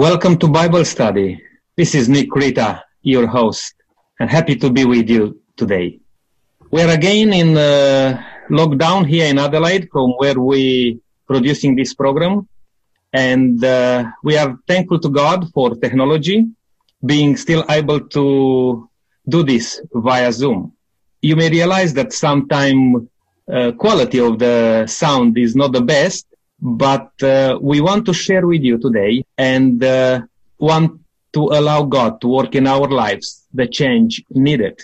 Welcome to Bible study. This is Nick Rita, your host, and happy to be with you today. We are again in uh, lockdown here in Adelaide from where we producing this program. And uh, we are thankful to God for technology being still able to do this via Zoom. You may realize that sometimes uh, quality of the sound is not the best, but uh, we want to share with you today and uh, want to allow God to work in our lives the change needed.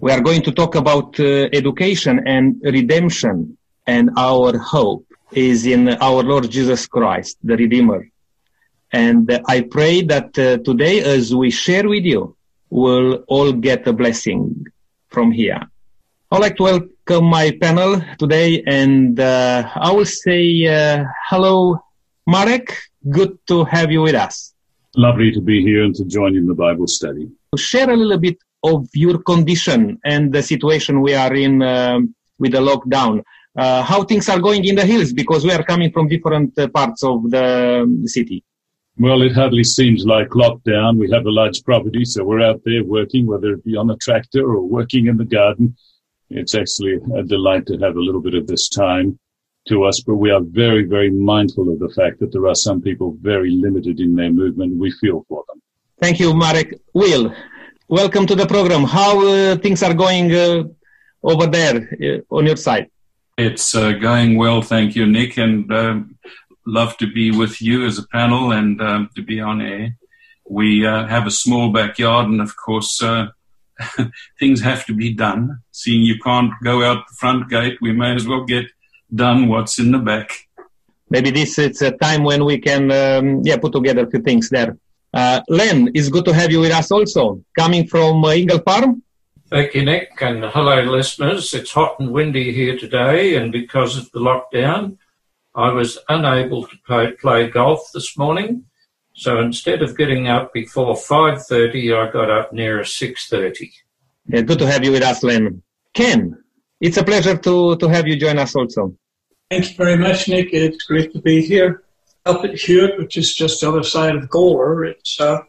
We are going to talk about uh, education and redemption and our hope is in our Lord Jesus Christ, the Redeemer. And I pray that uh, today as we share with you, we'll all get a blessing from here. I'd like to welcome my panel today, and uh, I will say uh, hello, Marek. Good to have you with us. Lovely to be here and to join in the Bible study. Share a little bit of your condition and the situation we are in um, with the lockdown. Uh, how things are going in the hills because we are coming from different uh, parts of the um, city. Well, it hardly seems like lockdown. We have a large property, so we're out there working, whether it be on a tractor or working in the garden it's actually a delight to have a little bit of this time to us, but we are very, very mindful of the fact that there are some people very limited in their movement. We feel for them. Thank you, Marek. Will, welcome to the program. How uh, things are going uh, over there uh, on your side? It's uh, going well, thank you, Nick, and um, love to be with you as a panel and um, to be on air. We uh, have a small backyard, and of course, uh, things have to be done. Seeing you can't go out the front gate, we may as well get done what's in the back. Maybe this is a time when we can, um, yeah, put together a few things there. Uh, Len, it's good to have you with us also, coming from uh, Ingle Farm. Thank you, Nick, and hello, listeners. It's hot and windy here today, and because of the lockdown, I was unable to play, play golf this morning. So instead of getting up before 5.30, I got up nearer 6.30. Yeah, good to have you with us, Len. Ken, it's a pleasure to, to have you join us also. Thank you very much, Nick. It's great to be here. Up at Hewett, which is just the other side of Gawler, it's uh,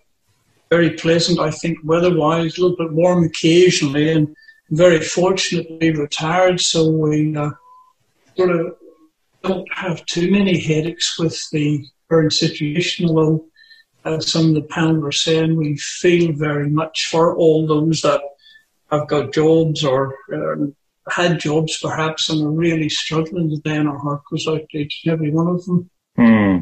very pleasant, I think, weather-wise, a little bit warm occasionally, and very fortunately retired, so we uh, sort of don't have too many headaches with the current situation, although as some of the panel were saying, we feel very much for all those that have got jobs or uh, had jobs perhaps and are really struggling today, and our heart goes out to each and every one of them. Hmm.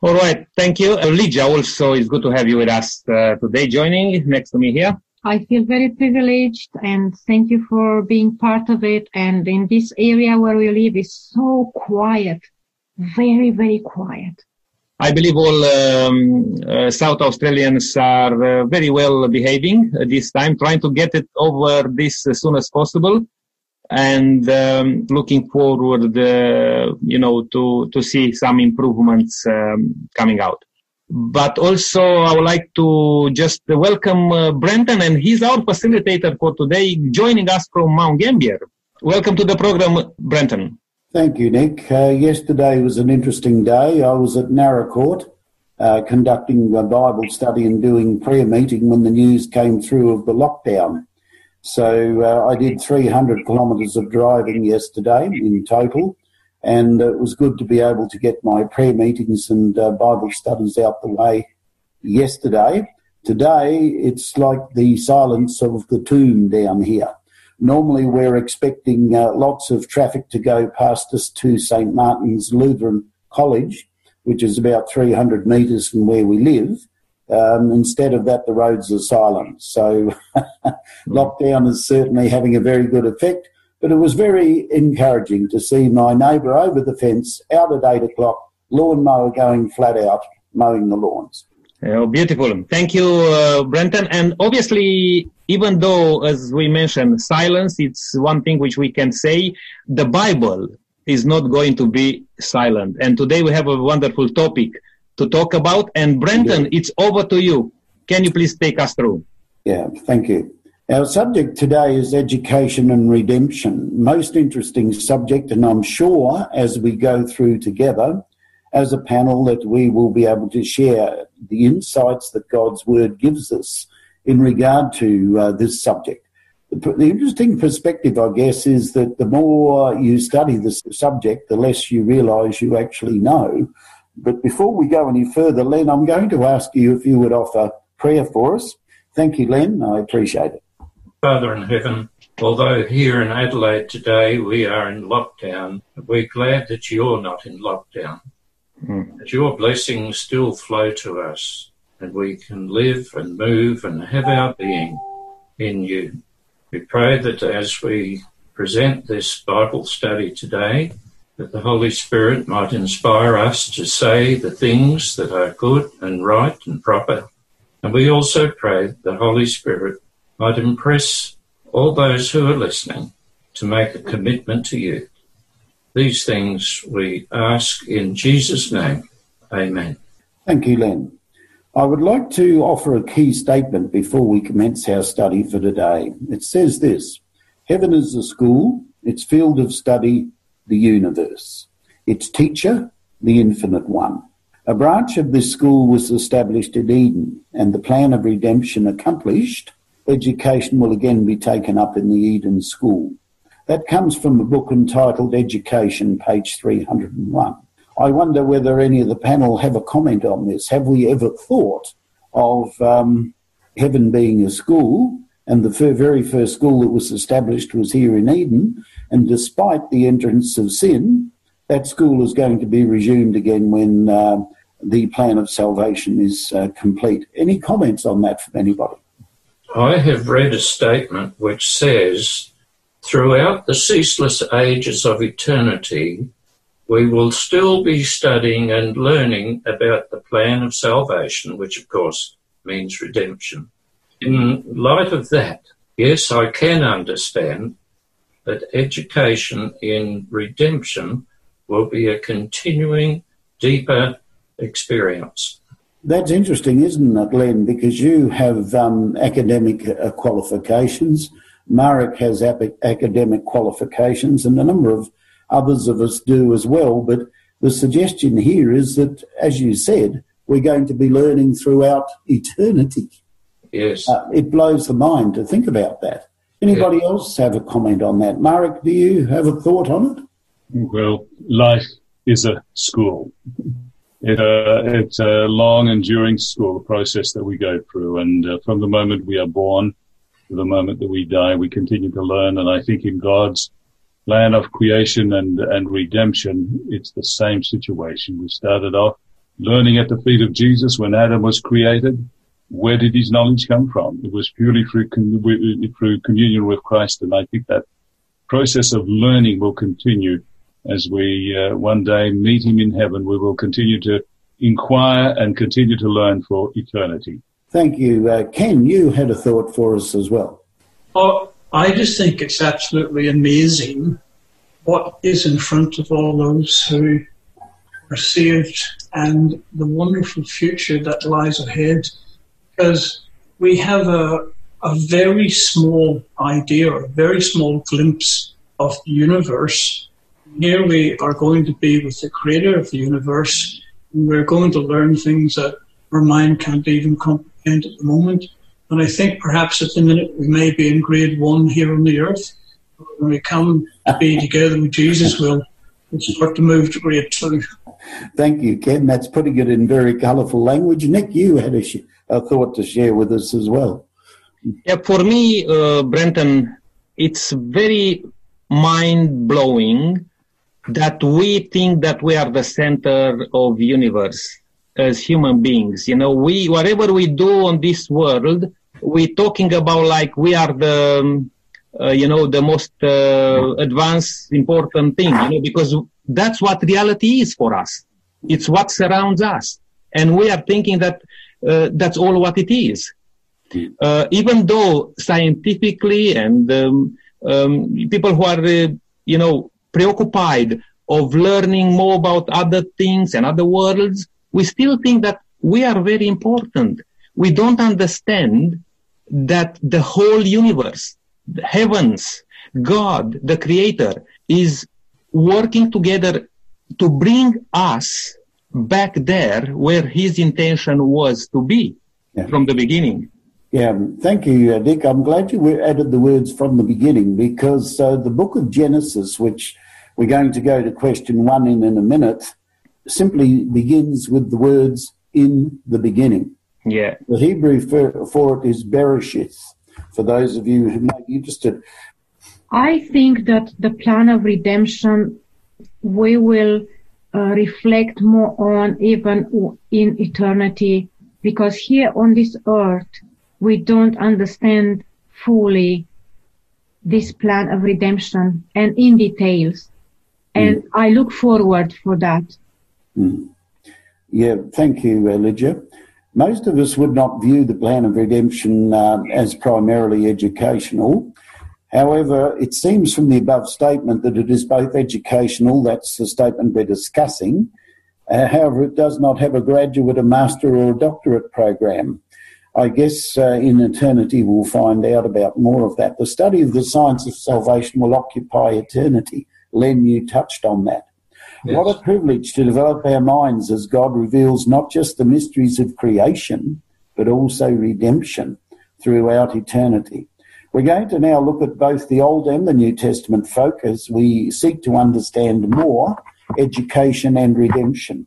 All right, thank you. Lydia, also, it's good to have you with us uh, today, joining next to me here. I feel very privileged and thank you for being part of it. And in this area where we live is so quiet, very, very quiet. I believe all um, uh, South Australians are uh, very well behaving this time, trying to get it over this as soon as possible, and um, looking forward, uh, you know, to to see some improvements um, coming out. But also, I would like to just welcome uh, Brenton, and he's our facilitator for today, joining us from Mount Gambier. Welcome to the program, Brenton. Thank you, Nick. Uh, yesterday was an interesting day. I was at Naracoorte uh, conducting a Bible study and doing prayer meeting when the news came through of the lockdown. So uh, I did 300 kilometres of driving yesterday in total, and it was good to be able to get my prayer meetings and uh, Bible studies out the way yesterday. Today, it's like the silence of the tomb down here. Normally, we're expecting uh, lots of traffic to go past us to St. Martin's Lutheran College, which is about 300 metres from where we live. Um, instead of that, the roads are silent. So lockdown is certainly having a very good effect. But it was very encouraging to see my neighbour over the fence out at eight o'clock, lawnmower going flat out, mowing the lawns. Oh, beautiful. Thank you, uh, Brenton. And obviously, even though, as we mentioned, silence, it's one thing which we can say, the Bible is not going to be silent. And today we have a wonderful topic to talk about. And Brenton, yeah. it's over to you. Can you please take us through? Yeah, thank you. Our subject today is education and redemption. Most interesting subject, and I'm sure as we go through together, as a panel that we will be able to share the insights that God's Word gives us in regard to uh, this subject. The, the, interesting perspective, I guess, is that the more you study this subject, the less you realise you actually know. But before we go any further, Len, I'm going to ask you if you would offer prayer for us. Thank you, Len. I appreciate it. Father in heaven, although here in Adelaide today we are in lockdown, we're glad that you're not in lockdown. Mm. That your blessings still flow to us and we can live and move and have our being in you. We pray that as we present this Bible study today, that the Holy Spirit might inspire us to say the things that are good and right and proper. And we also pray that the Holy Spirit might impress all those who are listening to make a commitment to you. These things we ask in Jesus' name. Amen. Thank you, Len. I would like to offer a key statement before we commence our study for today. It says this Heaven is a school, its field of study, the universe, its teacher, the infinite one. A branch of this school was established in Eden, and the plan of redemption accomplished, education will again be taken up in the Eden school. That comes from a book entitled Education, page 301. I wonder whether any of the panel have a comment on this. Have we ever thought of um, heaven being a school? And the very first school that was established was here in Eden. And despite the entrance of sin, that school is going to be resumed again when uh, the plan of salvation is uh, complete. Any comments on that from anybody? I have read a statement which says Throughout the ceaseless ages of eternity, we will still be studying and learning about the plan of salvation, which of course means redemption. In light of that, yes, I can understand that education in redemption will be a continuing, deeper experience. That's interesting, isn't it, Len? Because you have um, academic uh, qualifications Marek has ap- academic qualifications, and a number of others of us do as well. But the suggestion here is that, as you said, we're going to be learning throughout eternity. Yes. Uh, it blows the mind to think about that. Anybody yeah. else have a comment on that? Marek, do you have a thought on it? Well, life is a school. It, uh, it's a long, enduring school process that we go through. And uh, from the moment we are born to the moment that we die, we continue to learn. And I think in God's plan of creation and, and redemption, it's the same situation. We started off learning at the feet of Jesus when Adam was created. Where did his knowledge come from? It was purely through, through communion with Christ. And I think that process of learning will continue as we uh, one day meet him in heaven. We will continue to inquire and continue to learn for eternity. Thank you. Uh, Ken, you had a thought for us as well. Oh, I just think it's absolutely amazing what is in front of all those who are saved and the wonderful future that lies ahead. Because we have a, a very small idea, a very small glimpse of the universe. Here we are going to be with the creator of the universe, and we're going to learn things that our mind can't even comprehend at the moment. And I think perhaps at the minute we may be in grade one here on the earth. When we come to be together with Jesus, we'll, we'll start to move to grade two. Thank you, Ken. That's putting it in very colourful language. Nick, you had a, sh- a, thought to share with us as well. Yeah, for me, uh, Brenton, it's very mind blowing that we think that we are the center of universe as human beings. You know, we whatever we do on this world, we're talking about like we are the, um, uh, you know, the most uh, advanced, important thing. You know, because that's what reality is for us. It's what surrounds us, and we are thinking that uh, that's all what it is. Uh, even though scientifically and um, um, people who are, uh, you know, preoccupied of learning more about other things and other worlds, we still think that we are very important. We don't understand that the whole universe, the heavens, God, the creator is working together to bring us back there where his intention was to be Yeah. from the beginning. Yeah, thank you, uh, Dick. I'm glad you added the words from the beginning because uh, the book of Genesis, which we're going to go to question one in in a minute, simply begins with the words "in the beginning." Yeah. The Hebrew for, for it is Bereshith. For those of you who might be interested, I think that the plan of redemption we will uh, reflect more on even in eternity because here on this earth we don't understand fully this plan of redemption and in details. And I look forward for that. Yeah, thank you, uh, Lydia. Most of us would not view the plan of redemption um, as primarily educational. However, it seems from the above statement that it is both educational, that's the statement we're discussing. Uh, however, it does not have a graduate, a master, or a doctorate program. I guess uh, in eternity we'll find out about more of that. The study of the science of salvation will occupy eternity. Len, you touched on that. What a privilege to develop our minds as God reveals not just the mysteries of creation, but also redemption throughout eternity. We're going to now look at both the Old and the New Testament folk as we seek to understand more education and redemption.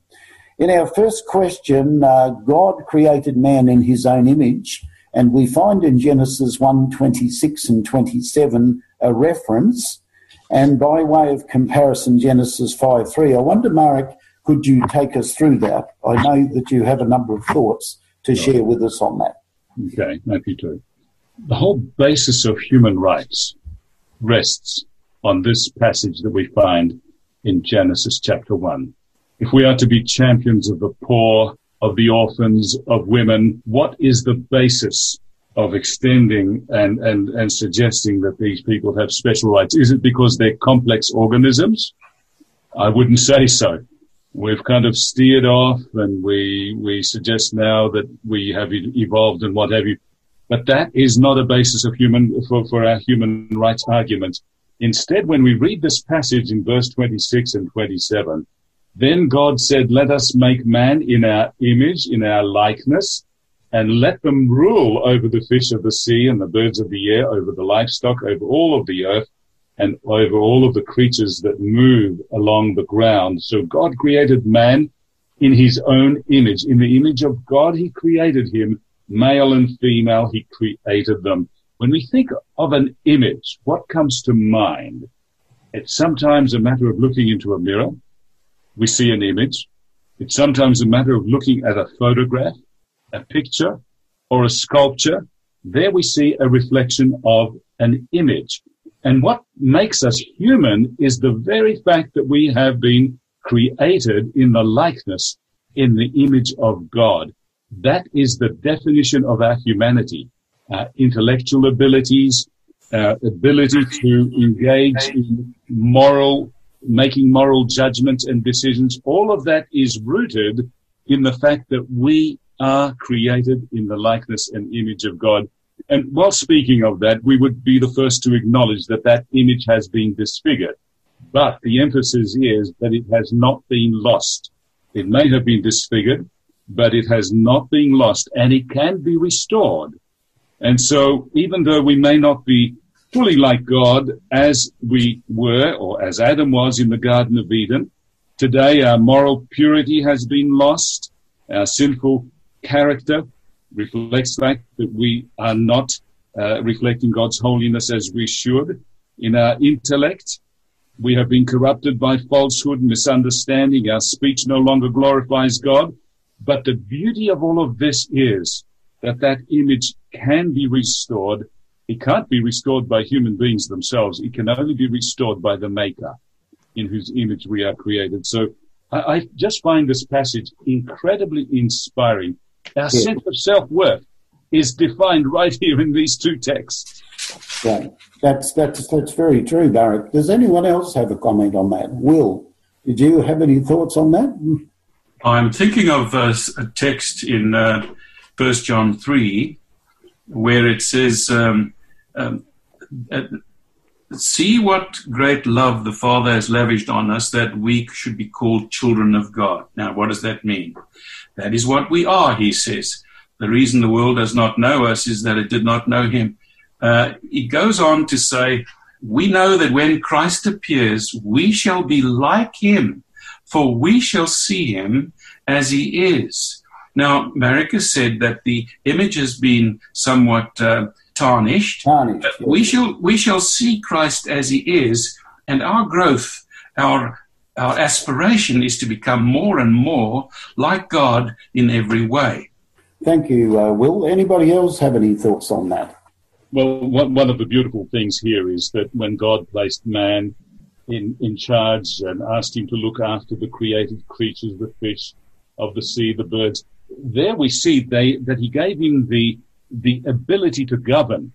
In our first question, uh, God created man in his own image, and we find in Genesis 1 26 and 27 a reference and by way of comparison, Genesis 5 3, I wonder, Marek, could you take us through that? I know that you have a number of thoughts to share with us on that. Okay, happy to. The whole basis of human rights rests on this passage that we find in Genesis chapter 1. If we are to be champions of the poor, of the orphans, of women, what is the basis of extending and, and, and suggesting that these people have special rights? Is it because they're complex organisms? I wouldn't say so. We've kind of steered off and we, we suggest now that we have evolved and what have you. But that is not a basis of human, for, for our human rights argument. Instead, when we read this passage in verse 26 and 27, then God said, let us make man in our image, in our likeness, and let them rule over the fish of the sea and the birds of the air, over the livestock, over all of the earth, and over all of the creatures that move along the ground. So God created man in his own image. In the image of God, he created him, male and female, he created them. When we think of an image, what comes to mind? It's sometimes a matter of looking into a mirror. We see an image. It's sometimes a matter of looking at a photograph a picture or a sculpture, there we see a reflection of an image. And what makes us human is the very fact that we have been created in the likeness, in the image of God. That is the definition of our humanity. Uh, intellectual abilities, uh, ability to engage in moral, making moral judgments and decisions. All of that is rooted in the fact that we are created in the likeness and image of God. And while speaking of that, we would be the first to acknowledge that that image has been disfigured. But the emphasis is that it has not been lost. It may have been disfigured, but it has not been lost and it can be restored. And so even though we may not be fully like God as we were or as Adam was in the Garden of Eden, today our moral purity has been lost. Our sinful character reflects the fact that we are not uh, reflecting God's holiness as we should. In our intellect, we have been corrupted by falsehood and misunderstanding. Our speech no longer glorifies God. But the beauty of all of this is that that image can be restored. It can't be restored by human beings themselves. It can only be restored by the Maker in whose image we are created. So I, I just find this passage incredibly inspiring. Our sense of self-worth is defined right here in these two texts. Yeah, that's that's that's very true, Barrett. Does anyone else have a comment on that? Will, did you have any thoughts on that? I'm thinking of a, a text in uh, 1 John 3 where it says, um, um, uh, see what great love the Father has lavished on us that we should be called children of God. Now, what does that mean? That is what we are, he says. The reason the world does not know us is that it did not know him. Uh, he goes on to say, we know that when Christ appears, we shall be like him, for we shall see him as he is. Now, Marek has said that the image has been somewhat uh, tarnished. Tarnished. We shall we shall see Christ as he is, and our growth, our our aspiration is to become more and more like God in every way. Thank you, uh, Will. Anybody else have any thoughts on that? Well, one, one of the beautiful things here is that when God placed man in, in charge and asked him to look after the created creatures, the fish of the sea, the birds, there we see they, that he gave him the, the ability to govern.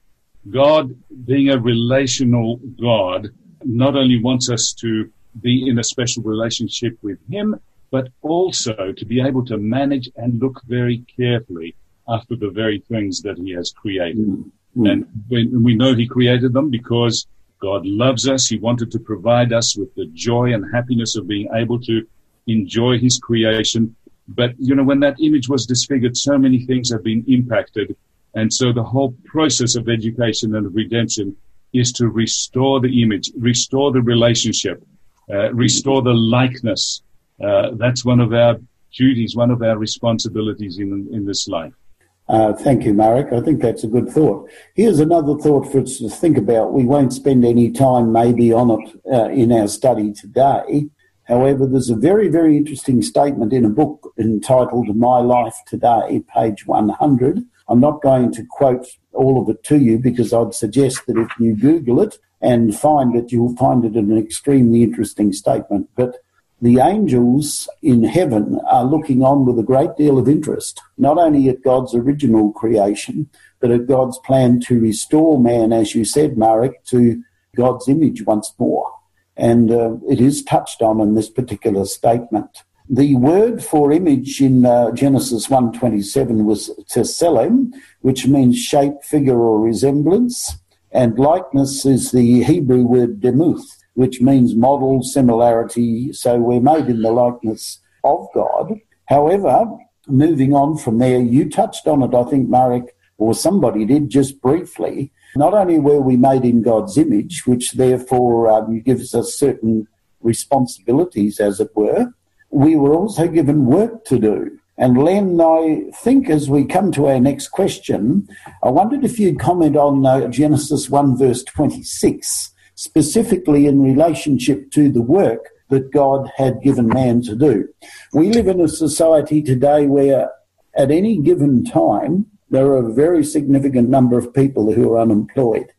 God, being a relational God, not only wants us to be in a special relationship with him, but also to be able to manage and look very carefully after the very things that he has created. Mm-hmm. And we know he created them because God loves us. He wanted to provide us with the joy and happiness of being able to enjoy his creation. But, you know, when that image was disfigured, so many things have been impacted. And so the whole process of education and of redemption is to restore the image, restore the relationship, uh, restore the likeness uh, that's one of our duties, one of our responsibilities in, in this life. Uh, thank you, Marek. I think that's a good thought. Here's another thought for us to think about. We won't spend any time maybe on it uh, in our study today. However, there's a very, very interesting statement in a book entitled My Life Today, page 100. I'm not going to quote all of it to you because I'd suggest that if you Google it and find it, you'll find it an extremely interesting statement. But the angels in heaven are looking on with a great deal of interest, not only at God's original creation, but at God's plan to restore man, as you said, Marek, to God's image once more. And uh, it is touched on in this particular statement. The word for image in uh, Genesis 1.27 was tselem, which means shape, figure, or resemblance. And likeness is the Hebrew word demuth, which means model, similarity. So we're made in the likeness of God. However, moving on from there, you touched on it, I think, Marek, or somebody did just briefly. Not only were we made in God's image, which therefore um, gives us certain responsibilities, as it were, we were also given work to do. And Len, I think as we come to our next question, I wondered if you'd comment on uh, Genesis 1 verse 26 specifically in relationship to the work that God had given man to do. We live in a society today where at any given time, there are a very significant number of people who are unemployed.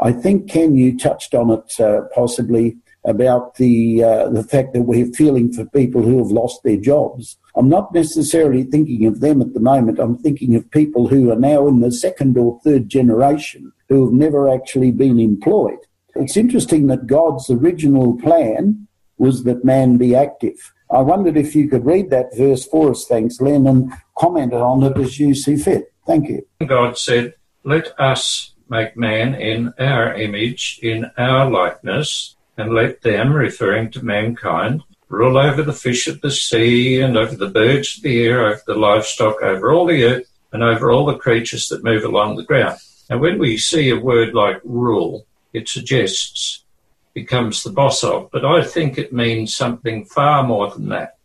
I think, Ken, you touched on it uh, possibly about the uh, the fact that we're feeling for people who have lost their jobs. I'm not necessarily thinking of them at the moment. I'm thinking of people who are now in the second or third generation who have never actually been employed. It's interesting that God's original plan was that man be active. I wondered if you could read that verse for us, thanks, Len, and comment on it as you see fit. Thank you. God said, Let us make man in our image, in our likeness, and let them, referring to mankind, rule over the fish of the sea and over the birds of the air, over the livestock, over all the earth, and over all the creatures that move along the ground. Now, when we see a word like rule, it suggests becomes the boss of, but I think it means something far more than that.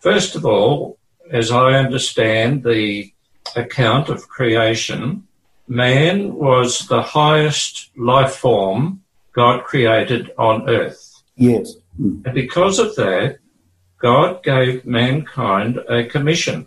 First of all, as I understand the account of creation, man was the highest life form God created on earth. Yes. And because of that, God gave mankind a commission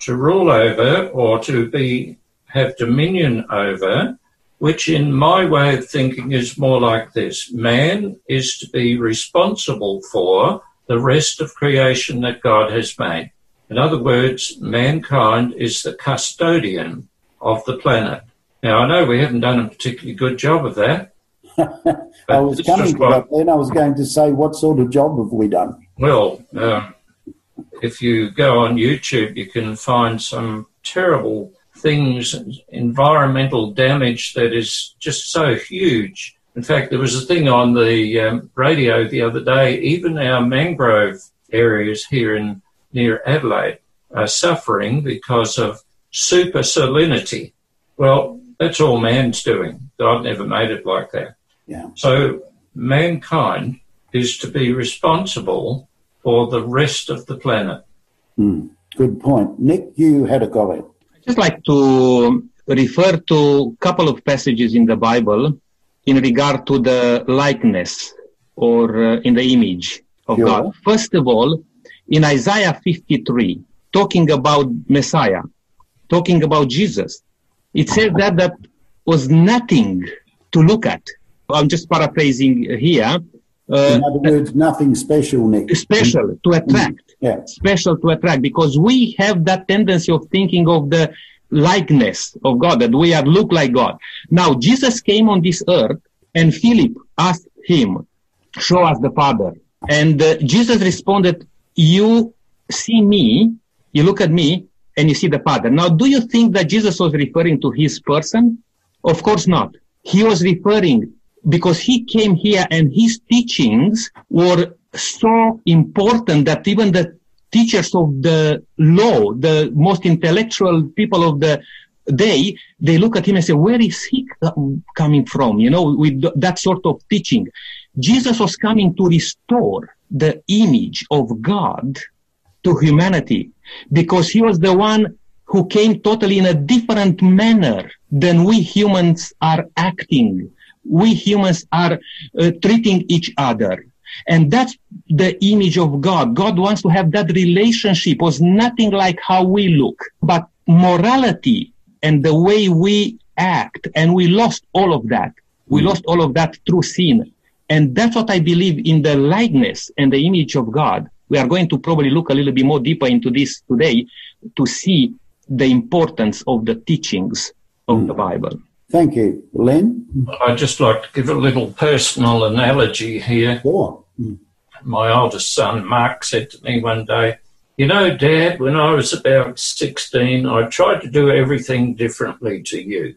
to rule over or to be have dominion over which in my way of thinking is more like this. Man is to be responsible for the rest of creation that God has made. In other words, mankind is the custodian of the planet. Now, I know we haven't done a particularly good job of that. I was coming to that then. I was going to say, what sort of job have we done? Well, um, if you go on YouTube, you can find some terrible things, environmental damage that is just so huge In fact, there was a thing on the um, radio the other day. Even our mangrove areas here in near Adelaide are suffering because of super salinity. Well, that's all man's doing. God never made it like that. Yeah. So mankind is to be responsible for the rest of the planet. Mm, good point. Nick, you had a comment. I'd just like to refer to a couple of passages in the Bible in regard to the likeness or uh, in the image of Sure. God. First of all, in Isaiah 53, talking about Messiah, talking about Jesus, it says that that was nothing to look at. I'm just paraphrasing here. Uh, In other words, nothing special, Nick. special to attract Yeah. special to attract because we have that tendency of thinking of the likeness of God, that we are look like God. Now, Jesus came on this earth and Philip asked him, show us the Father. And uh, Jesus responded, you see me, you look at me and you see the Father. Now, do you think that Jesus was referring to his person? Of course not. He was referring because he came here and his teachings were so important that even the teachers of the law, the most intellectual people of the day, they look at him and say, where is he coming from? You know, with that sort of teaching. Jesus was coming to restore the image of God to humanity because he was the one who came totally in a different manner than we humans are acting. We humans are uh, treating each other. And that's the image of God. God wants to have that relationship was nothing like how we look, but morality and the way we act. And we lost all of that. We lost all of that through sin. And that's what I believe in the likeness and the image of God. We are going to probably look a little bit more deeper into this today to see the importance of the teachings of the Bible. Thank you. Len? I'd just like to give a little personal analogy here. Sure. Mm. My oldest son, Mark, said to me one day, You know, Dad, when I was about 16, I tried to do everything differently to you.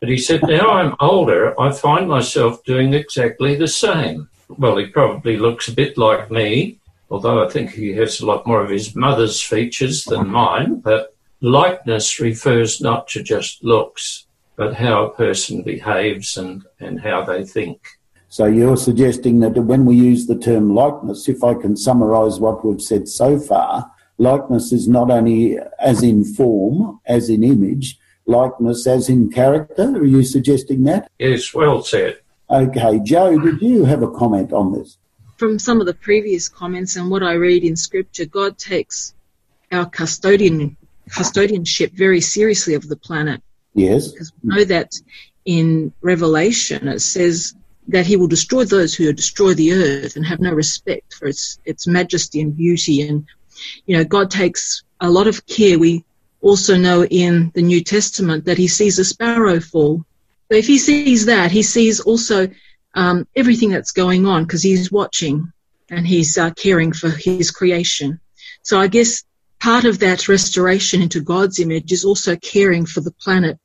But he said, Now I'm older, I find myself doing exactly the same. Well, he probably looks a bit like me, although I think he has a lot more of his mother's features than mine. But likeness refers not to just looks, but how a person behaves and, and how they think. So you're suggesting that when we use the term likeness, if I can summarize what we've said so far, likeness is not only as in form, as in image, likeness as in character. Are you suggesting that? Yes, well said. Okay, Joe, did you have a comment on this? from some of the previous comments and what I read in scripture, God takes our custodian custodianship very seriously of the planet Yes. because we know that in Revelation it says that he will destroy those who destroy the earth and have no respect for its its majesty and beauty and you know God takes a lot of care. We also know in the New Testament that he sees a sparrow fall. So if he sees that, he sees also um, everything that's going on because he's watching and he's uh, caring for his creation. So I guess part of that restoration into God's image is also caring for the planet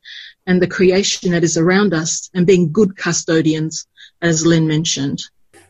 and the creation that is around us and being good custodians, as Lynn mentioned.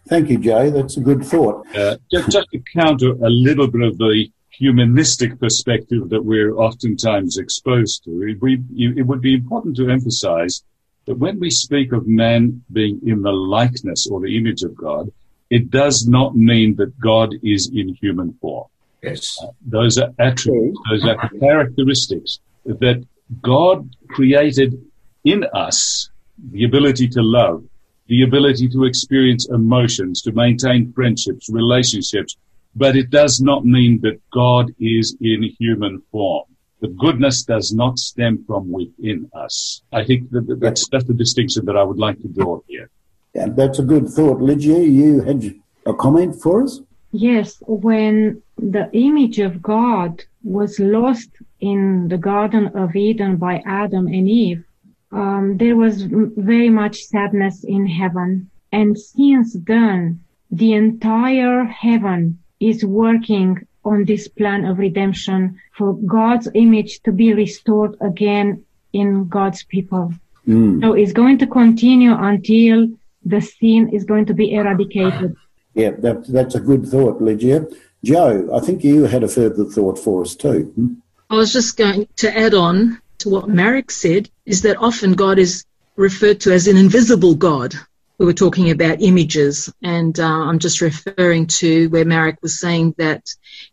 Thank you, Jay. That's a good thought. Uh, just, just to counter a little bit of the humanistic perspective that we're oftentimes exposed to, it, we, it would be important to emphasize that when we speak of man being in the likeness or the image of God, it does not mean that God is in human form. Yes. Those are attributes, those are characteristics that God created in us the ability to love, the ability to experience emotions, to maintain friendships, relationships, but it does not mean that God is in human form. The goodness does not stem from within us. I think that that- that's, that's the distinction that I would like to draw here. Yeah, that's a good thought. Lydia. you had a comment for us? Yes, when the image of God was lost in the Garden of Eden by Adam and Eve, um, there was very much sadness in heaven. And since then, the entire heaven is working on this plan of redemption for God's image to be restored again in God's people. Mm. So it's going to continue until the sin is going to be eradicated. Yeah, that, that's a good thought, Lygia. Joe, I think you had a further thought for us too. Hmm? I was just going to add on to what Marek said is that often God is referred to as an invisible God. We were talking about images, and uh, I'm just referring to where Marek was saying that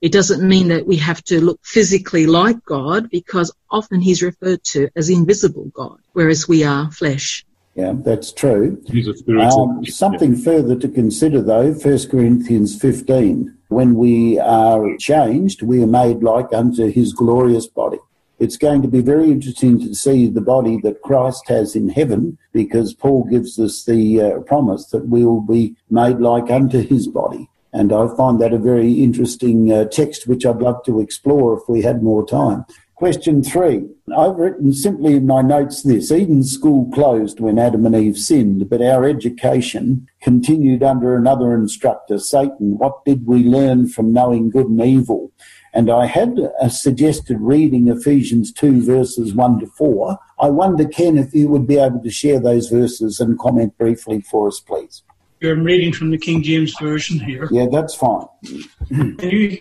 it doesn't mean that we have to look physically like God because often he's referred to as invisible God, whereas we are flesh. Yeah, that's true. He's a spiritual. Um, something further to consider, though, 1 Corinthians 15. When we are changed, we are made like unto his glorious body. It's going to be very interesting to see the body that Christ has in heaven because Paul gives us the uh, promise that we will be made like unto his body. And I find that a very interesting uh, text which I'd love to explore if we had more time. Question three. I've written simply in my notes this Eden's school closed when Adam and Eve sinned, but our education continued under another instructor, Satan. What did we learn from knowing good and evil? And I had suggested reading Ephesians 2 verses 1 to 4. I wonder, Ken, if you would be able to share those verses and comment briefly for us, please. You're reading from the King James Version here. Yeah, that's fine. You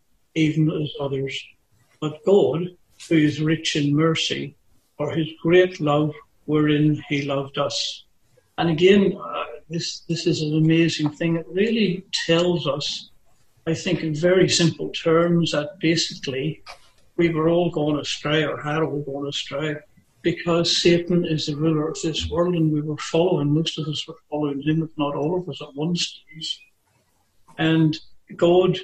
even as others. But God, who is rich in mercy, for his great love wherein he loved us. And again, uh, this, this is an amazing thing. It really tells us, I think, in very simple terms, that basically we were all going astray or had all gone astray because Satan is the ruler of this world and we were following, most of us were following him, if not all of us at one stage. And God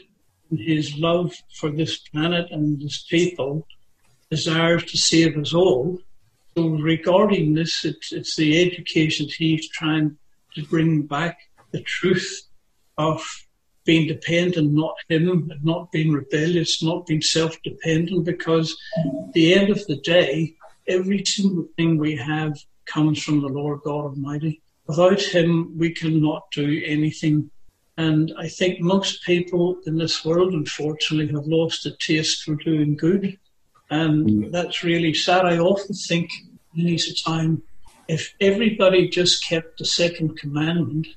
his love for this planet and this people desires to save us all. So regarding this, it's, it's the education he's trying to bring back the truth of being dependent, not him, not being rebellious, not being self-dependent, because at the end of the day, every single thing we have comes from the Lord God Almighty. Without him, we cannot do anything and I think most people in this world, unfortunately, have lost a taste for doing good. And mm. that's really sad. I often think many a time, if everybody just kept the second commandment,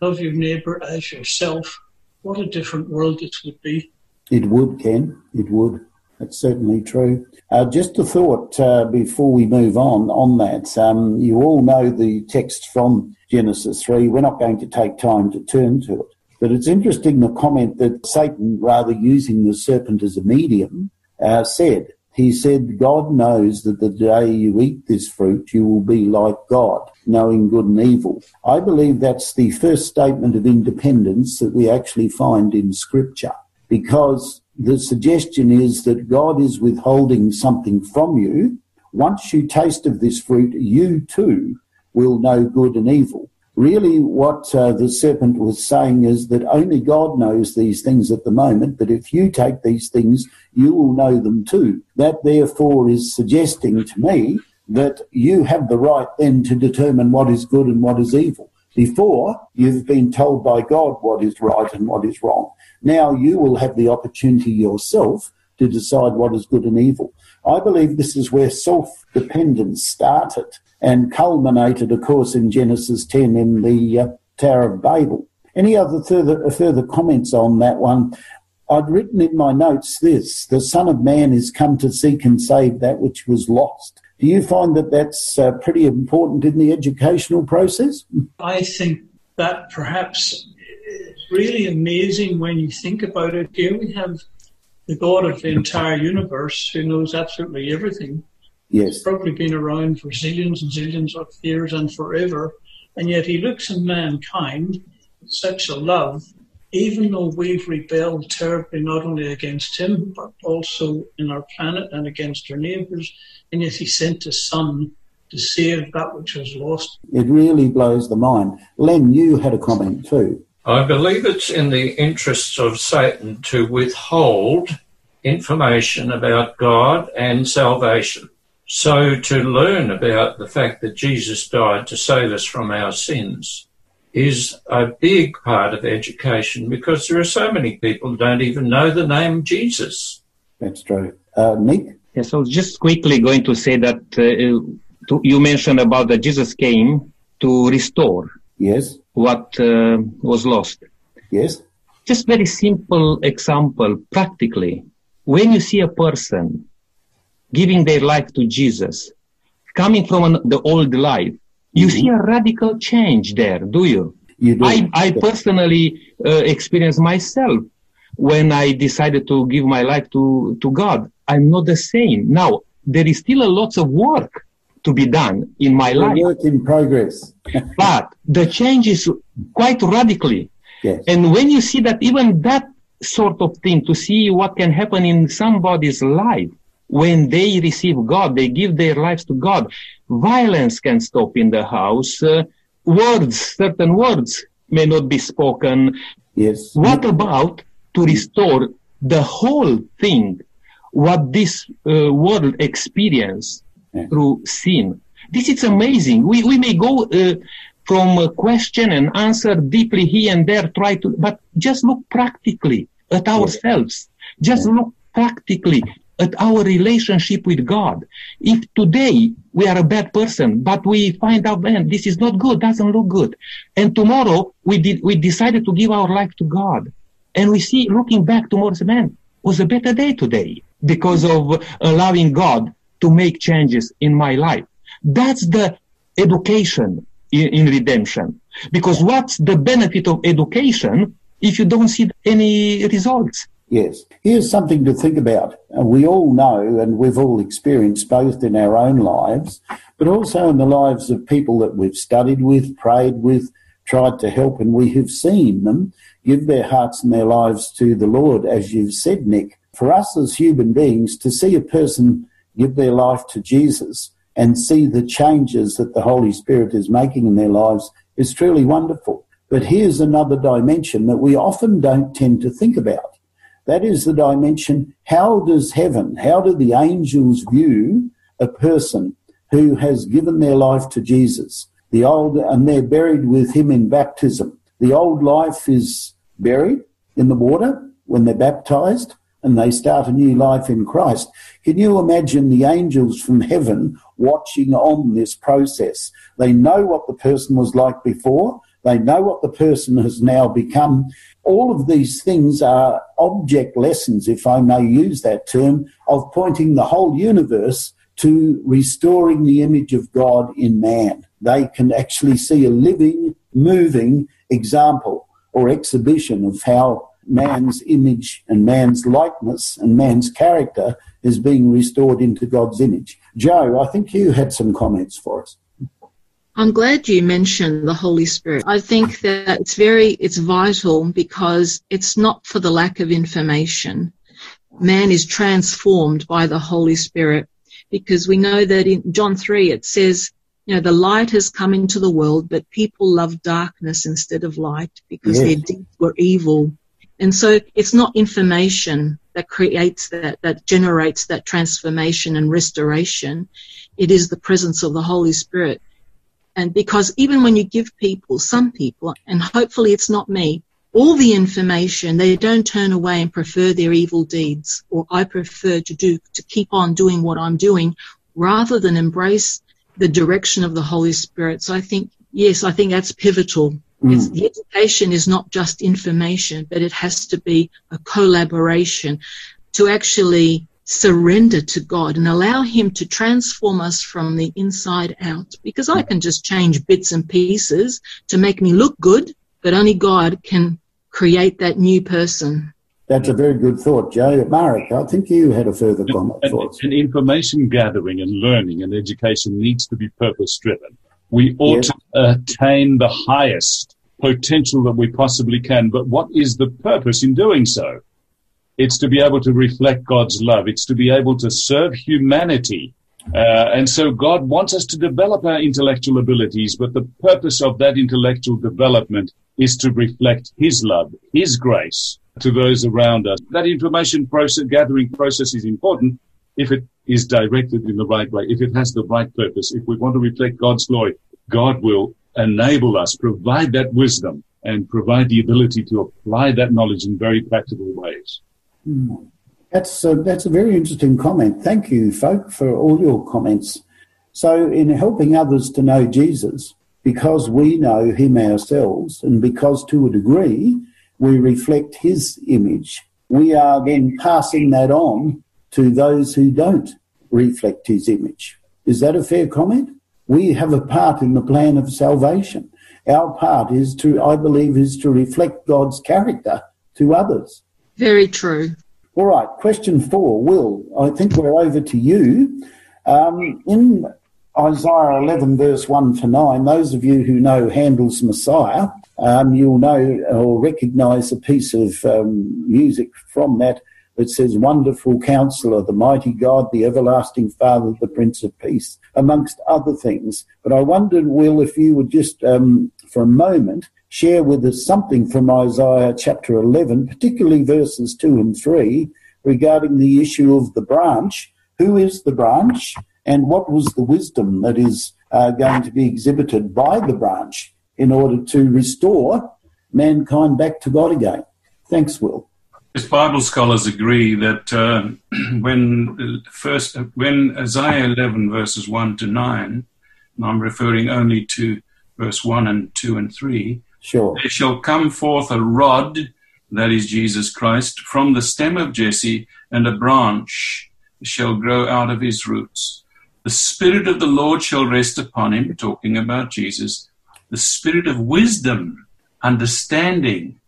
love your neighbour as yourself, what a different world it would be. It would, Ken. It would. That's certainly true. Uh, just a thought uh, before we move on on that. Um, you all know the text from Genesis 3. We're not going to take time to turn to it. But it's interesting the comment that Satan, rather using the serpent as a medium, uh, said. He said, God knows that the day you eat this fruit, you will be like God, knowing good and evil. I believe that's the first statement of independence that we actually find in Scripture, because the suggestion is that God is withholding something from you. Once you taste of this fruit, you too will know good and evil. Really, what uh, the serpent was saying is that only God knows these things at the moment, but if you take these things, you will know them too. That therefore is suggesting to me that you have the right then to determine what is good and what is evil. Before, you've been told by God what is right and what is wrong. Now you will have the opportunity yourself to decide what is good and evil. I believe this is where self-dependence started and culminated, of course, in Genesis 10 in the uh, Tower of Babel. Any other further, further comments on that one? I'd written in my notes this the Son of Man is come to seek and save that which was lost. Do you find that that's uh, pretty important in the educational process? I think that perhaps is really amazing when you think about it. Here we have the God of the entire universe who knows absolutely everything Yes. Probably been around for zillions and zillions of years and forever. And yet he looks in mankind with such a love, even though we've rebelled terribly not only against him, but also in our planet and against our neighbours. And yet he sent his son to save that which was lost. It really blows the mind. Len, you had a comment too. I believe it's in the interests of Satan to withhold information about God and salvation. So to learn about the fact that Jesus died to save us from our sins is a big part of education because there are so many people who don't even know the name Jesus. That's true. Uh, Nick? Yes, I was just quickly going to say that uh, to, you mentioned about that Jesus came to restore Yes. what uh, was lost. Yes. Just very simple example, practically. When you see a person giving their life to Jesus, coming from an, the old life, you see a radical change there, do you? You do. I, I personally uh, experienced myself when I decided to give my life to, to God. I'm not the same. Now, there is still a lot of work to be done in my A life, work in progress. but the change is quite radically. yes. And when you see that even that sort of thing, to see what can happen in somebody's life, when they receive God, they give their lives to God, violence can stop in the house, uh, words, certain words may not be spoken. yes. What about to restore the whole thing, what this uh, world experience Yeah. through sin? This is amazing. We, we may go uh, from a question and answer deeply here and there, try to, but just look practically at ourselves. Just Yeah. look practically at our relationship with God. If today we are a bad person, but we find out, man, this is not good, doesn't look good. And tomorrow we did, we decided to give our life to God. And we see, looking back tomorrow, man, was a better day today because of allowing God to make changes in my life. That's the education in, in redemption. Because what's the benefit of education if you don't see any results? Yes. Here's something to think about. We all know, and we've all experienced both in our own lives, but also in the lives of people that we've studied with, prayed with, tried to help, and we have seen them give their hearts and their lives to the Lord, as you've said, Nick. For us as human beings, to see a person give their life to Jesus and see the changes that the Holy Spirit is making in their lives is truly wonderful. But here's another dimension that we often don't tend to think about. That is the dimension how does heaven, how do the angels view a person who has given their life to Jesus? The old, and they're buried with him in baptism. The old life is buried in the water when they're baptized and they start a new life in Christ. Can you imagine the angels from heaven watching on this process? They know what the person was like before. They know what the person has now become. All of these things are object lessons, if I may use that term, of pointing the whole universe to restoring the image of God in man. They can actually see a living, moving example or exhibition of how man's image and man's likeness and man's character is being restored into God's image. Joe, I think you had some comments for us. I'm glad you mentioned the Holy Spirit. I think that it's very, it's vital because it's not for the lack of information. Man is transformed by the Holy Spirit because we know that in John 3 it says, you know, the light has come into the world, but people love darkness instead of light because Yes. their deeds were evil. And so it's not information that creates that, that generates that transformation and restoration. It is the presence of the Holy Spirit. And because even when you give people, some people, and hopefully it's not me, all the information, they don't turn away and prefer their evil deeds, or I prefer to do, to keep on doing what I'm doing, rather than embrace the direction of the Holy Spirit. So I think, yes, I think that's pivotal. Mm. It's, the education is not just information, but it has to be a collaboration to actually surrender to God and allow Him to transform us from the inside out. Because I can just change bits and pieces to make me look good, but only God can create that new person. That's a very good thought, Joe. Marek, I think you had a further comment And, for us. and information gathering and learning and education needs to be purpose driven. We ought Yes. to attain the highest potential that we possibly can. But what is the purpose in doing so? It's to be able to reflect God's love. It's to be able to serve humanity Uh, and so God wants us to develop our intellectual abilities, but the purpose of that intellectual development is to reflect His love, His grace to those around us. That information process, gathering process is important if it is directed in the right way, if it has the right purpose. If we want to reflect God's glory, God will enable us, provide that wisdom and provide the ability to apply that knowledge in very practical ways. That's a, that's a very interesting comment. Thank you, folk, for all your comments. So, in helping others to know Jesus, because we know him ourselves, and because to a degree we reflect his image, we are then passing that on to those who don't reflect his image. Is that a fair comment? We have a part in the plan of salvation. Our part is to, I believe, is to reflect God's character to others. Very true. All right, question four. Will, I think we're over to you. Um, in Isaiah 11, verse 1 to 9, those of you who know Handel's Messiah, um, you'll know or recognize a piece of um, music from that that says, Wonderful Counselor, the mighty God, the everlasting Father, the Prince of Peace, amongst other things. But I wondered, Will, if you would just, um, for a moment, share with us something from Isaiah chapter 11, particularly verses 2 and 3, regarding the issue of the branch. Who is the branch? And what was the wisdom that is uh, going to be exhibited by the branch in order to restore mankind back to God again? Thanks, Will. As Bible scholars agree that uh, when first when Isaiah 11 verses 1 to 9, and I'm referring only to verse 1 and 2 and 3, sure. there shall come forth a rod, that is Jesus Christ, from the stem of Jesse, and a branch shall grow out of his roots. The Spirit of the Lord shall rest upon him, talking about Jesus, the Spirit of wisdom, understanding,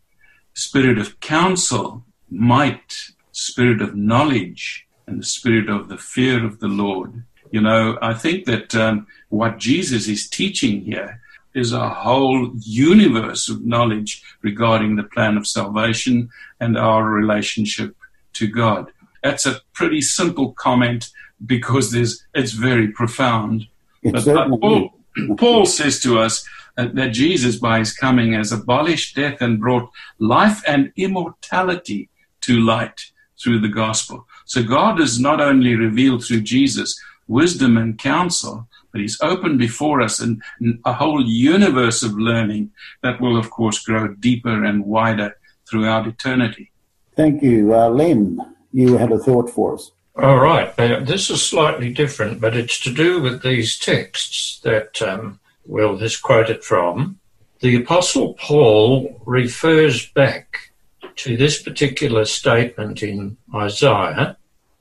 Spirit of counsel, might, spirit of knowledge, and the spirit of the fear of the Lord. You know, I think that um, what Jesus is teaching here is a whole universe of knowledge regarding the plan of salvation and our relationship to God. That's a pretty simple comment because there's, it's very profound. It's but Paul, Paul says to us that Jesus, by his coming, has abolished death and brought life and immortality to light through the gospel. So God has not only revealed through Jesus wisdom and counsel, but He's opened before us an, a whole universe of learning that will, of course, grow deeper and wider throughout eternity. Thank you. Uh, Len, you had a thought for us. All right. Now, this is slightly different, but it's to do with these texts that um, Will has quoted from. The Apostle Paul refers back to this particular statement in Isaiah.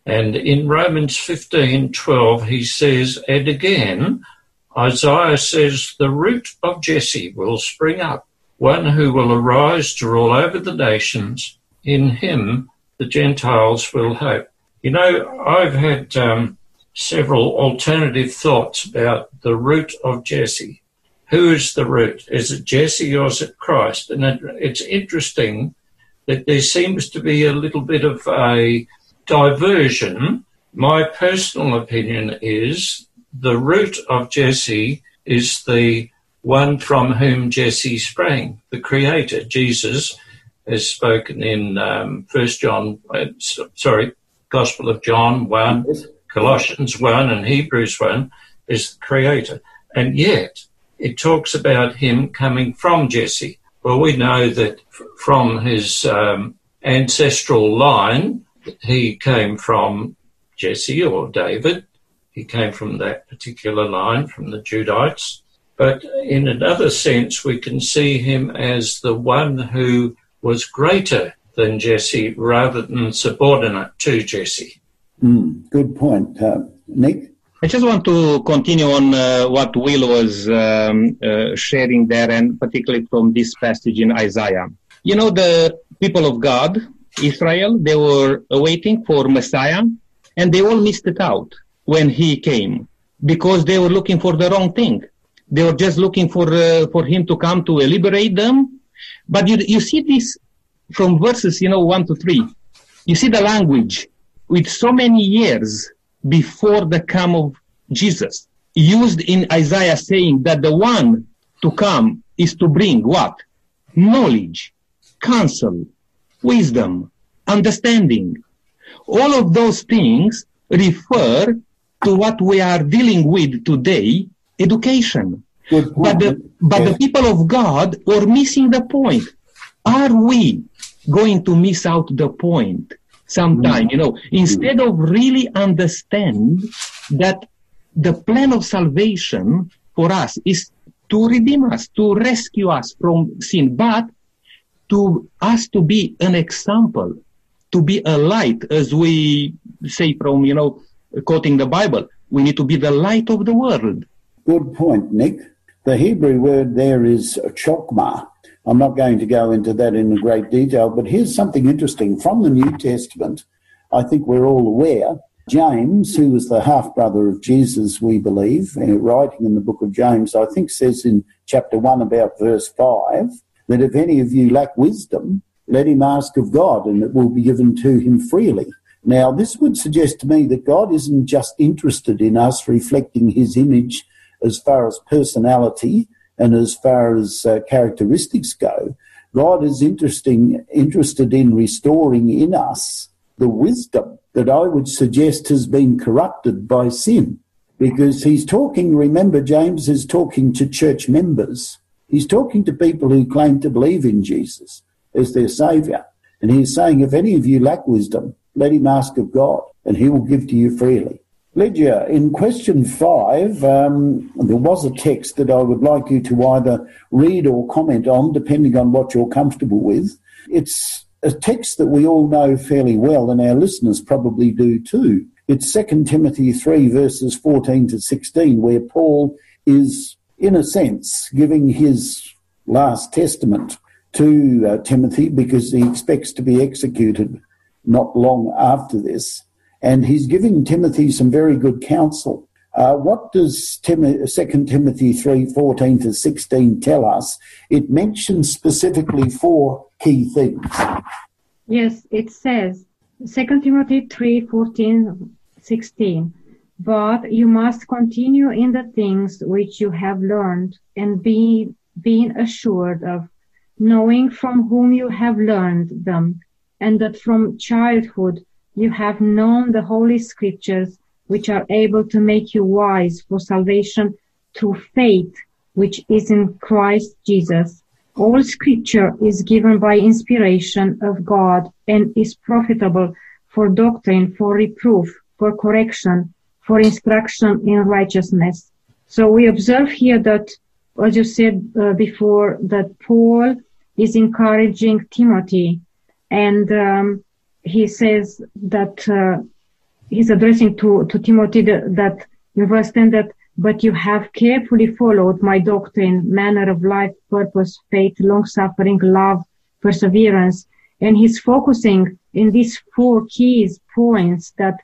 And in Romans 15:12 he says, and again, Isaiah says, the root of Jesse will spring up, one who will arise to rule over the nations. In him the Gentiles will hope. You know, I've had um, several alternative thoughts about the root of Jesse. Who is the root? Is it Jesse or is it Christ? And it, it's interesting that there seems to be a little bit of a diversion. My personal opinion is the root of Jesse is the one from whom Jesse sprang, the Creator, Jesus, as spoken in um, First John, uh, sorry, Gospel of John one, Colossians one, and Hebrews one, is the Creator, and yet it talks about him coming from Jesse. Well, we know that from his um, ancestral line, he came from Jesse or David. He came from that particular line, from the Judites. But in another sense, we can see him as the one who was greater than Jesse rather than subordinate to Jesse. Mm, good point. Uh, Nick? I just want to continue on uh, what Will was um, uh, sharing there, and particularly from this passage in Isaiah. You know, the people of God, Israel, they were waiting for Messiah, and they all missed it out when he came because they were looking for the wrong thing. They were just looking for uh, for him to come to liberate them. But you you see this from verses, you know, one to three. You see the language with so many years before the come of Jesus, used in Isaiah saying that the one to come is to bring what? Knowledge, counsel, wisdom, understanding. All of those things refer to what we are dealing with today, education. But the, but yes. the people of God are missing the point. Are we going to miss out the point sometime? Mm. You know, instead of really understand that the plan of salvation for us is to redeem us, to rescue us from sin, but to us to be an example, to be a light, as we say from, you know, quoting the Bible. We need to be the light of the world. Good point, Nick. The Hebrew word there is chokmah. I'm not going to go into that in great detail, but here's something interesting from the New Testament. I think we're all aware. James, who was the half brother of Jesus, we believe, uh, writing in the book of James, I think says in chapter 1 about verse 5 that if any of you lack wisdom, let him ask of God and it will be given to him freely. Now, this would suggest to me that God isn't just interested in us reflecting his image as far as personality and as far as uh, characteristics go. God is interesting, interested in restoring in us the wisdom that I would suggest has been corrupted by sin. Because he's talking, remember, James is talking to church members. He's talking to people who claim to believe in Jesus as their saviour. And he's saying, if any of you lack wisdom, let him ask of God, and he will give to you freely. Lydia, in question five, um, there was a text that I would like you to either read or comment on, depending on what you're comfortable with. It's a text that we all know fairly well, and our listeners probably do too. It's 2 Timothy 3, verses 14 to 16, where Paul is, in a sense, giving his last testament to uh, Timothy because he expects to be executed not long after this. And he's giving Timothy some very good counsel. Uh, what does Tim- 2 Timothy 3 14 to 16 tell us? It mentions specifically four key things. Yes, it says 2 Timothy 3 14 16. But you must continue in the things which you have learned and be being assured of, knowing from whom you have learned them, and that from childhood you have known the holy scriptures which are able to make you wise for salvation through faith which is in Christ Jesus. All scripture is given by inspiration of God and is profitable for doctrine, for reproof, for correction, for instruction in righteousness. So we observe here that, as you said uh, before, that Paul is encouraging Timothy and um, he says that uh, he's addressing to, to Timothy that, in verse 10 that, but you have carefully followed my doctrine, manner of life, purpose, faith, long suffering, love, perseverance. And he's focusing in these four keys points that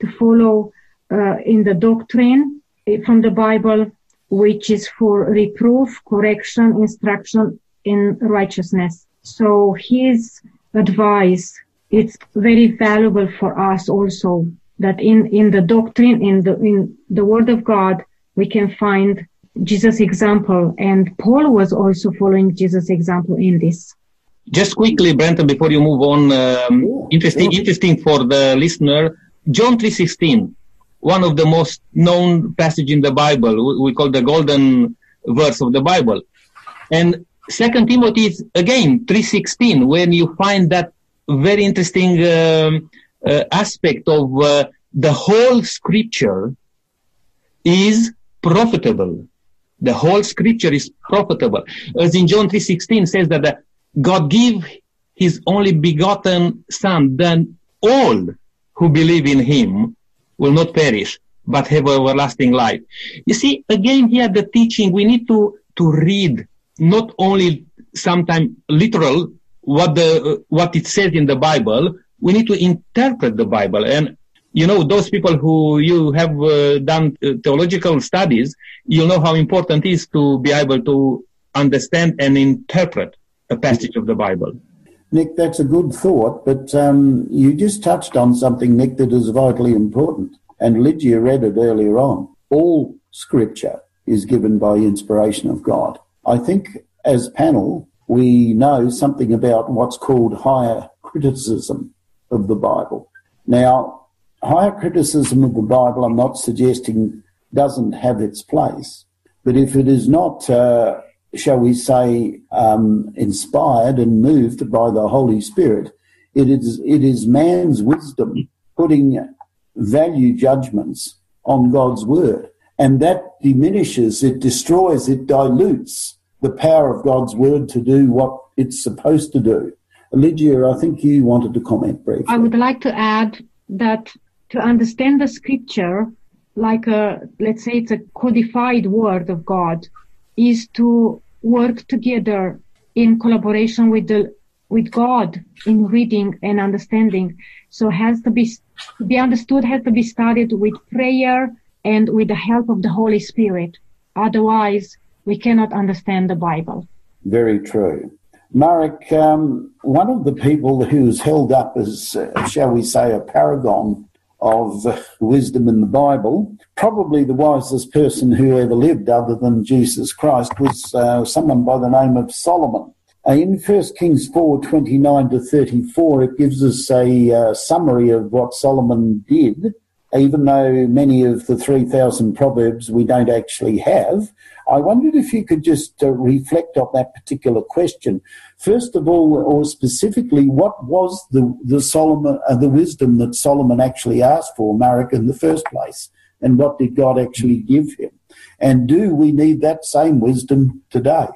to follow uh, in the doctrine eh, from the Bible, which is for reproof, correction, instruction in righteousness. So his advice it's very valuable for us also that in, in the doctrine, in the, in the word of God, we can find Jesus' example. And Paul was also following Jesus' example in this. Just quickly, Brenton, before you move on, um, interesting, interesting for the listener. John 3.16, one of the most known passage in the Bible. We, call the golden verse of the Bible. And Second Timothy is again 3.16, when you find that very interesting um, uh, aspect of uh, the whole scripture is profitable. The whole scripture is profitable. As in John 3.16 says that God give his only begotten son, then all who believe in him will not perish, but have everlasting life. You see, again here the teaching, we need to, to read not only sometimes literal what the what it says in the Bible. We need to interpret the Bible, and you know those people who you have uh, done uh, theological studies, you know how important it is to be able to understand and interpret a passage of the Bible. Nick, that's a good thought, but um, you just touched on something, Nick, that is vitally important, and Lydia read it earlier on. all scripture is given by inspiration of God. I think as panel, we know something about what's called higher criticism of the Bible. Now, higher criticism of the Bible, I'm not suggesting doesn't have its place, but if it is not, uh, shall we say, um, inspired and moved by the Holy Spirit, it is, it is man's wisdom putting value judgments on God's word. And that diminishes, it destroys, it dilutes the power of God's word to do what it's supposed to do. Lydia, I think you wanted to comment briefly. I would like to add that to understand the scripture, like a, let's say it's a codified word of God, is to work together in collaboration with the with God in reading and understanding. So has to be be understood has to be studied with prayer and with the help of the Holy Spirit. Otherwise, we cannot understand the Bible. Very true. Marek, um, one of the people who's held up as, uh, shall we say, a paragon of wisdom in the Bible, probably the wisest person who ever lived other than Jesus Christ, was uh, someone by the name of Solomon. Uh, in 1 Kings 4 29 to 34, it gives us a uh, summary of what Solomon did even though many of the 3,000 proverbs we don't actually have, I wondered if you could just uh, reflect on that particular question. First of all, or specifically, what was the, the Solomon, uh, the wisdom that Solomon actually asked for, Marek, in the first place? And what did God actually give him? And do we need that same wisdom today?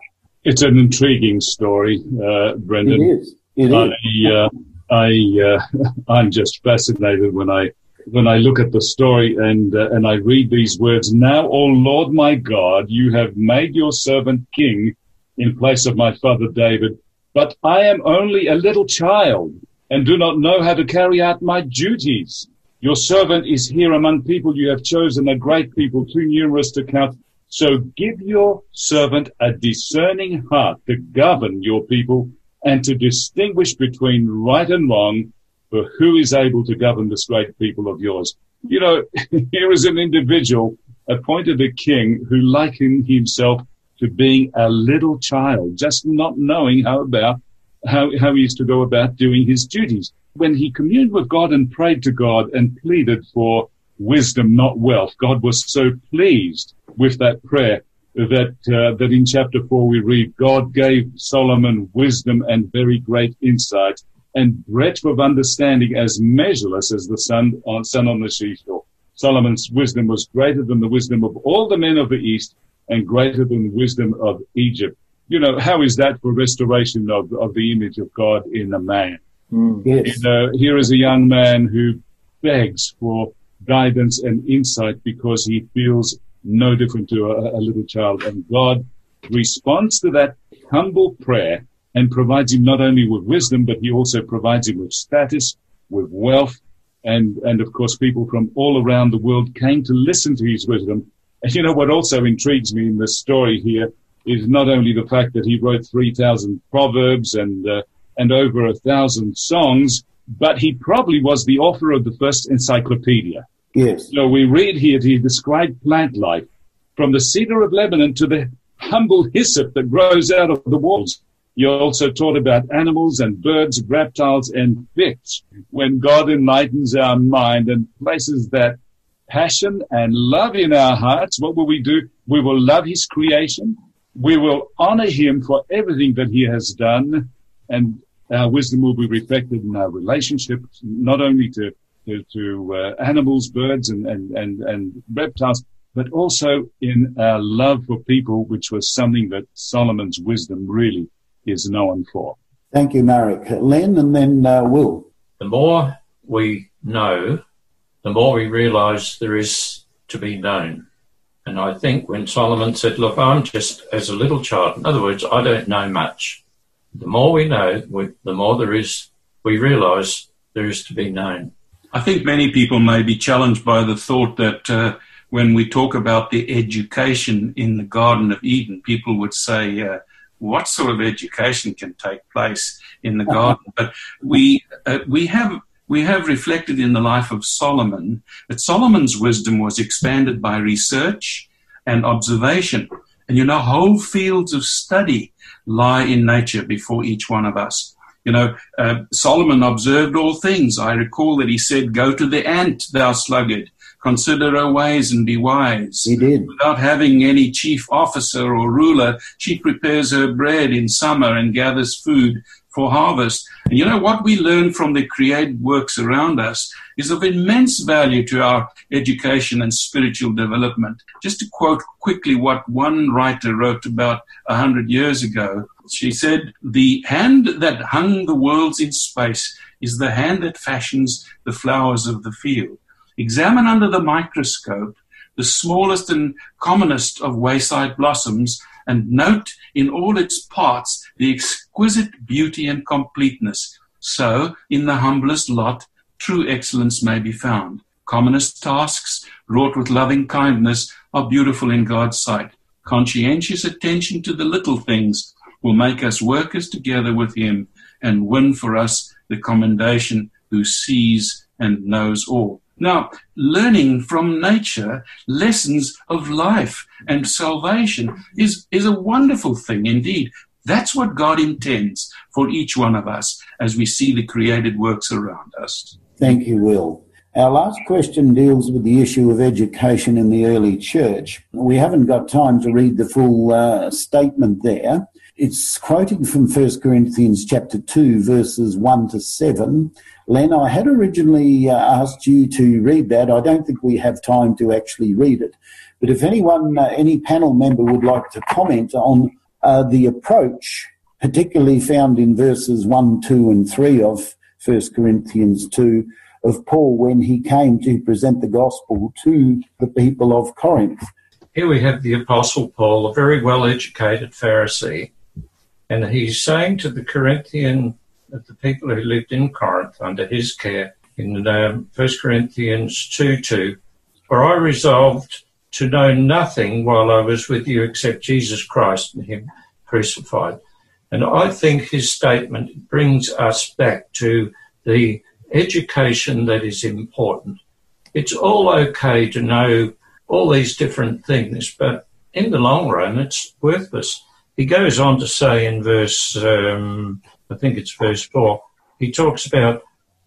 It's an intriguing story, uh, Brendan. It is. It I, is. uh, I, uh, I'm just fascinated when I when I look at the story and uh, and I read these words, now, O Lord my God, you have made your servant king in place of my father David, but I am only a little child and do not know how to carry out my duties. Your servant is here among people you have chosen, a great people, too numerous to count. So give your servant a discerning heart to govern your people and to distinguish between right and wrong for who is able to govern this great people of yours. You know, here is an individual appointed a king who likened himself to being a little child, just not knowing how about how, how he is to go about doing his duties. When he communed with God and prayed to God and pleaded for wisdom, not wealth, God was so pleased with that prayer that uh, that in chapter four we read God gave Solomon wisdom and very great insight and breadth of understanding as measureless as the sun on, sun on the seashore. Solomon's wisdom was greater than the wisdom of all the men of the East and greater than the wisdom of Egypt. You know, how is that for restoration of, of the image of God in a man? Mm, yes. You know, here is a young man who begs for guidance and insight because he feels no different to a, a little child. And God responds to that humble prayer and provides him not only with wisdom, but he also provides him with status, with wealth, and, and of course people from all around the world came to listen to his wisdom. And you know what also intrigues me in this story here is not only the fact that he wrote 3,000 proverbs and, uh, and over a thousand songs, but he probably was the author of the first encyclopedia. Yes. So we read here he described plant life from the cedar of Lebanon to the humble hyssop that grows out of the walls. You also taught about animals and birds, reptiles and fish. When God enlightens our mind and places that passion and love in our hearts, what will we do? We will love his creation. We will honor him for everything that he has done and our wisdom will be reflected in our relationships, not only to, to, to uh, animals, birds and, and, and, and reptiles, but also in our love for people, which was something that Solomon's wisdom really is known for. Thank you, Marek. Len and then uh, Will. The more we know, the more we realize there is to be known. And I think when Solomon said, Look, I'm just as a little child, in other words, I don't know much. The more we know, we, the more there is, we realize there is to be known. I think many people may be challenged by the thought that uh, when we talk about the education in the Garden of Eden, people would say, uh, what sort of education can take place in the garden. But we uh, we have we have reflected in the life of Solomon that Solomon's wisdom was expanded by research and observation. And you know, whole fields of study lie in nature before each one of us. You know, uh, Solomon observed all things. I recall that he said, Go to the ant, thou sluggard. Consider her ways and be wise. He did. Without having any chief officer or ruler, she prepares her bread in summer and gathers food for harvest. And you know what we learn from the created works around us is of immense value to our education and spiritual development. Just to quote quickly what one writer wrote about a hundred years ago, she said, The hand that hung the worlds in space is the hand that fashions the flowers of the field. Examine under the microscope the smallest and commonest of wayside blossoms and note in all its parts the exquisite beauty and completeness. So, in the humblest lot, true excellence may be found. Commonest tasks, wrought with loving kindness, are beautiful in God's sight. Conscientious attention to the little things will make us workers together with Him and win for us the commendation who sees and knows all. Now, learning from nature lessons of life and salvation is, is a wonderful thing indeed. That's what God intends for each one of us as we see the created works around us. Thank you, Will. Our last question deals with the issue of education in the early church. We haven't got time to read the full uh, statement there. It's quoting from 1 Corinthians chapter 2 verses 1 to 7 Len, I had originally uh, asked you to read that. I don't think we have time to actually read it. But if anyone, uh, any panel member would like to comment on uh, the approach, particularly found in verses 1, 2, and 3 of 1 Corinthians 2, of Paul when he came to present the gospel to the people of Corinth. Here we have the Apostle Paul, a very well educated Pharisee, and he's saying to the Corinthian the people who lived in Corinth under his care in um, 1 Corinthians 2 2. For I resolved to know nothing while I was with you except Jesus Christ and Him crucified. And I think his statement brings us back to the education that is important. It's all okay to know all these different things, but in the long run, it's worthless. He goes on to say in verse um, I think it's verse 4, he talks about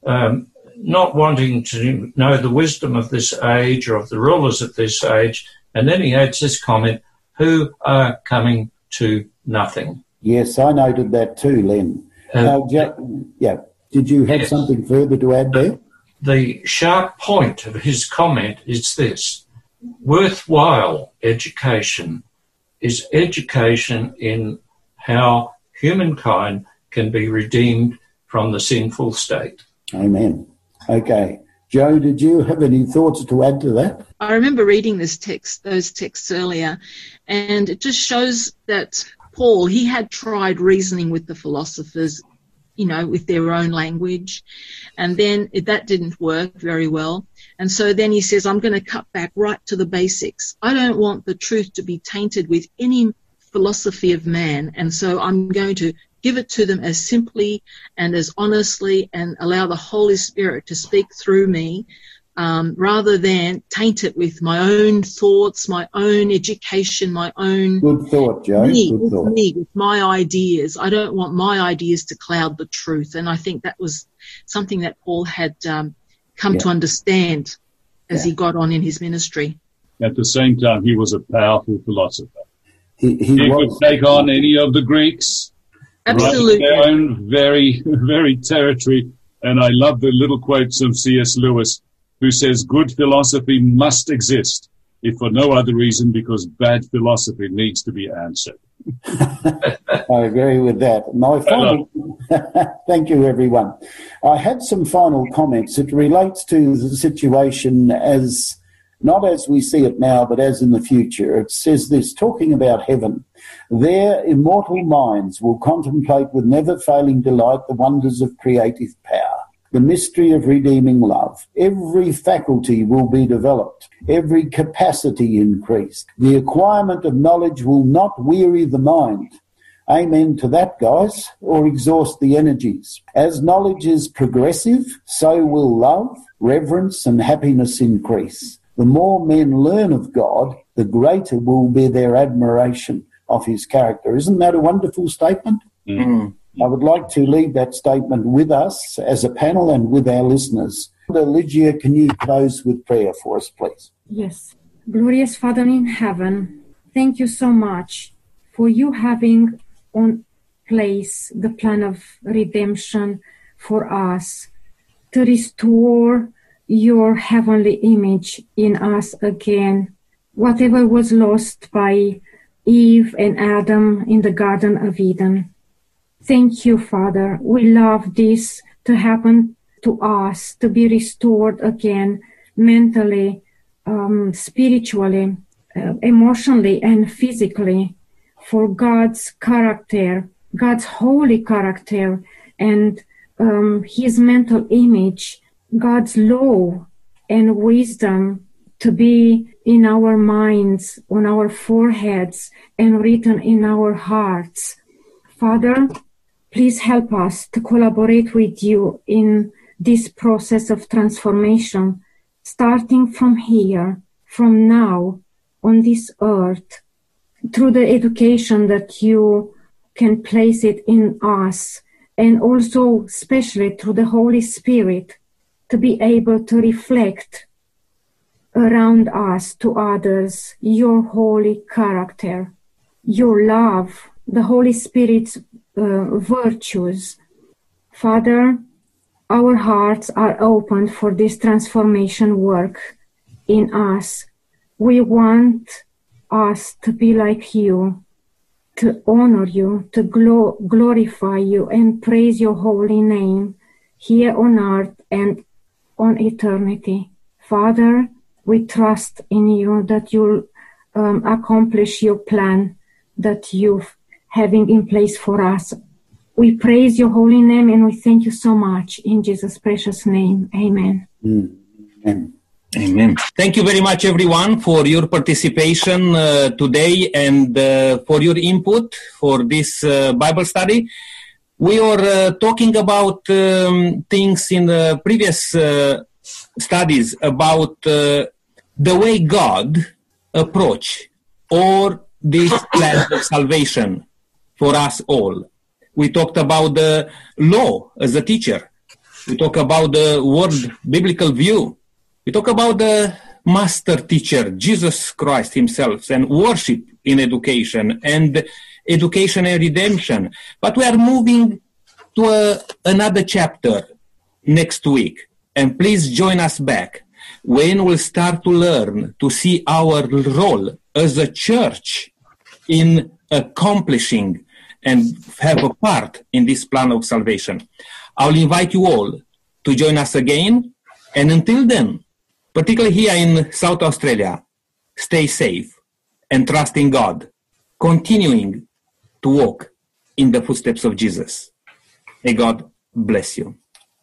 um, not wanting to know the wisdom of this age or of the rulers of this age. And then he adds this comment, who are coming to nothing. Yes, I noted that too, Len. Uh, uh, yeah. Did you have yes. something further to add there? The sharp point of his comment is this worthwhile education is education in how humankind can be redeemed from the sinful state. Amen. Okay. Joe, did you have any thoughts to add to that? I remember reading this text, those texts earlier, and it just shows that Paul, he had tried reasoning with the philosophers, you know, with their own language, and then that didn't work very well. And so then he says, I'm going to cut back right to the basics. I don't want the truth to be tainted with any philosophy of man, and so I'm going to give it to them as simply and as honestly and allow the Holy Spirit to speak through me um, rather than taint it with my own thoughts, my own education, my own good thought, Joe. Me, good thought. me, with my ideas. I don't want my ideas to cloud the truth, and I think that was something that Paul had um, come yeah. to understand as yeah. he got on in his ministry. At the same time, he was a powerful philosopher. He, he, he was, could take on any of the Greeks Absolutely. Right their own very, very territory. And I love the little quotes of C.S. Lewis, who says good philosophy must exist, if for no other reason, because bad philosophy needs to be answered. I agree with that. My final, thank you, everyone. I had some final comments. It relates to the situation as not as we see it now, but as in the future. It says this, talking about heaven. Their immortal minds will contemplate with never failing delight the wonders of creative power, the mystery of redeeming love. Every faculty will be developed, every capacity increased. The acquirement of knowledge will not weary the mind, Amen to that, guys, or exhaust the energies. As knowledge is progressive, so will love, reverence, and happiness increase. The more men learn of God, the greater will be their admiration of his character. Isn't that a wonderful statement? Mm. I would like to leave that statement with us as a panel and with our listeners. Lygia, can you close with prayer for us, please? Yes. Glorious Father in heaven, thank you so much for you having on place the plan of redemption for us to restore your heavenly image in us again. Whatever was lost by Eve and Adam in the Garden of Eden. Thank you, Father. We love this to happen to us, to be restored again mentally, um, spiritually, uh, emotionally, and physically for God's character, God's holy character, and um, His mental image, God's law and wisdom to be in our minds, on our foreheads, and written in our hearts. Father, please help us to collaborate with you in this process of transformation, starting from here, from now, on this earth, through the education that you can place it in us, and also, especially through the Holy Spirit, to be able to reflect around us to others your holy character, your love, the Holy Spirit's uh, virtues. Father, our hearts are open for this transformation work in us. We want us to be like you, to honor you, to glo- glorify you and praise your holy name here on earth and on eternity. Father, we trust in you that you'll um, accomplish your plan that you're having in place for us. We praise your holy name and we thank you so much in Jesus' precious name. Amen. Amen. Amen. Thank you very much, everyone, for your participation uh, today and uh, for your input for this uh, Bible study. We are uh, talking about um, things in the previous uh, studies about uh, the way God approach or this plan of salvation for us all. We talked about the law as a teacher. We talk about the word biblical view. We talk about the master teacher, Jesus Christ himself, and worship in education and education and redemption. But we are moving to a, another chapter next week. And please join us back when we'll start to learn to see our role as a church in accomplishing and have a part in this plan of salvation. I'll invite you all to join us again. And until then, particularly here in South Australia, stay safe and trust in God, continuing to walk in the footsteps of Jesus. May God bless you.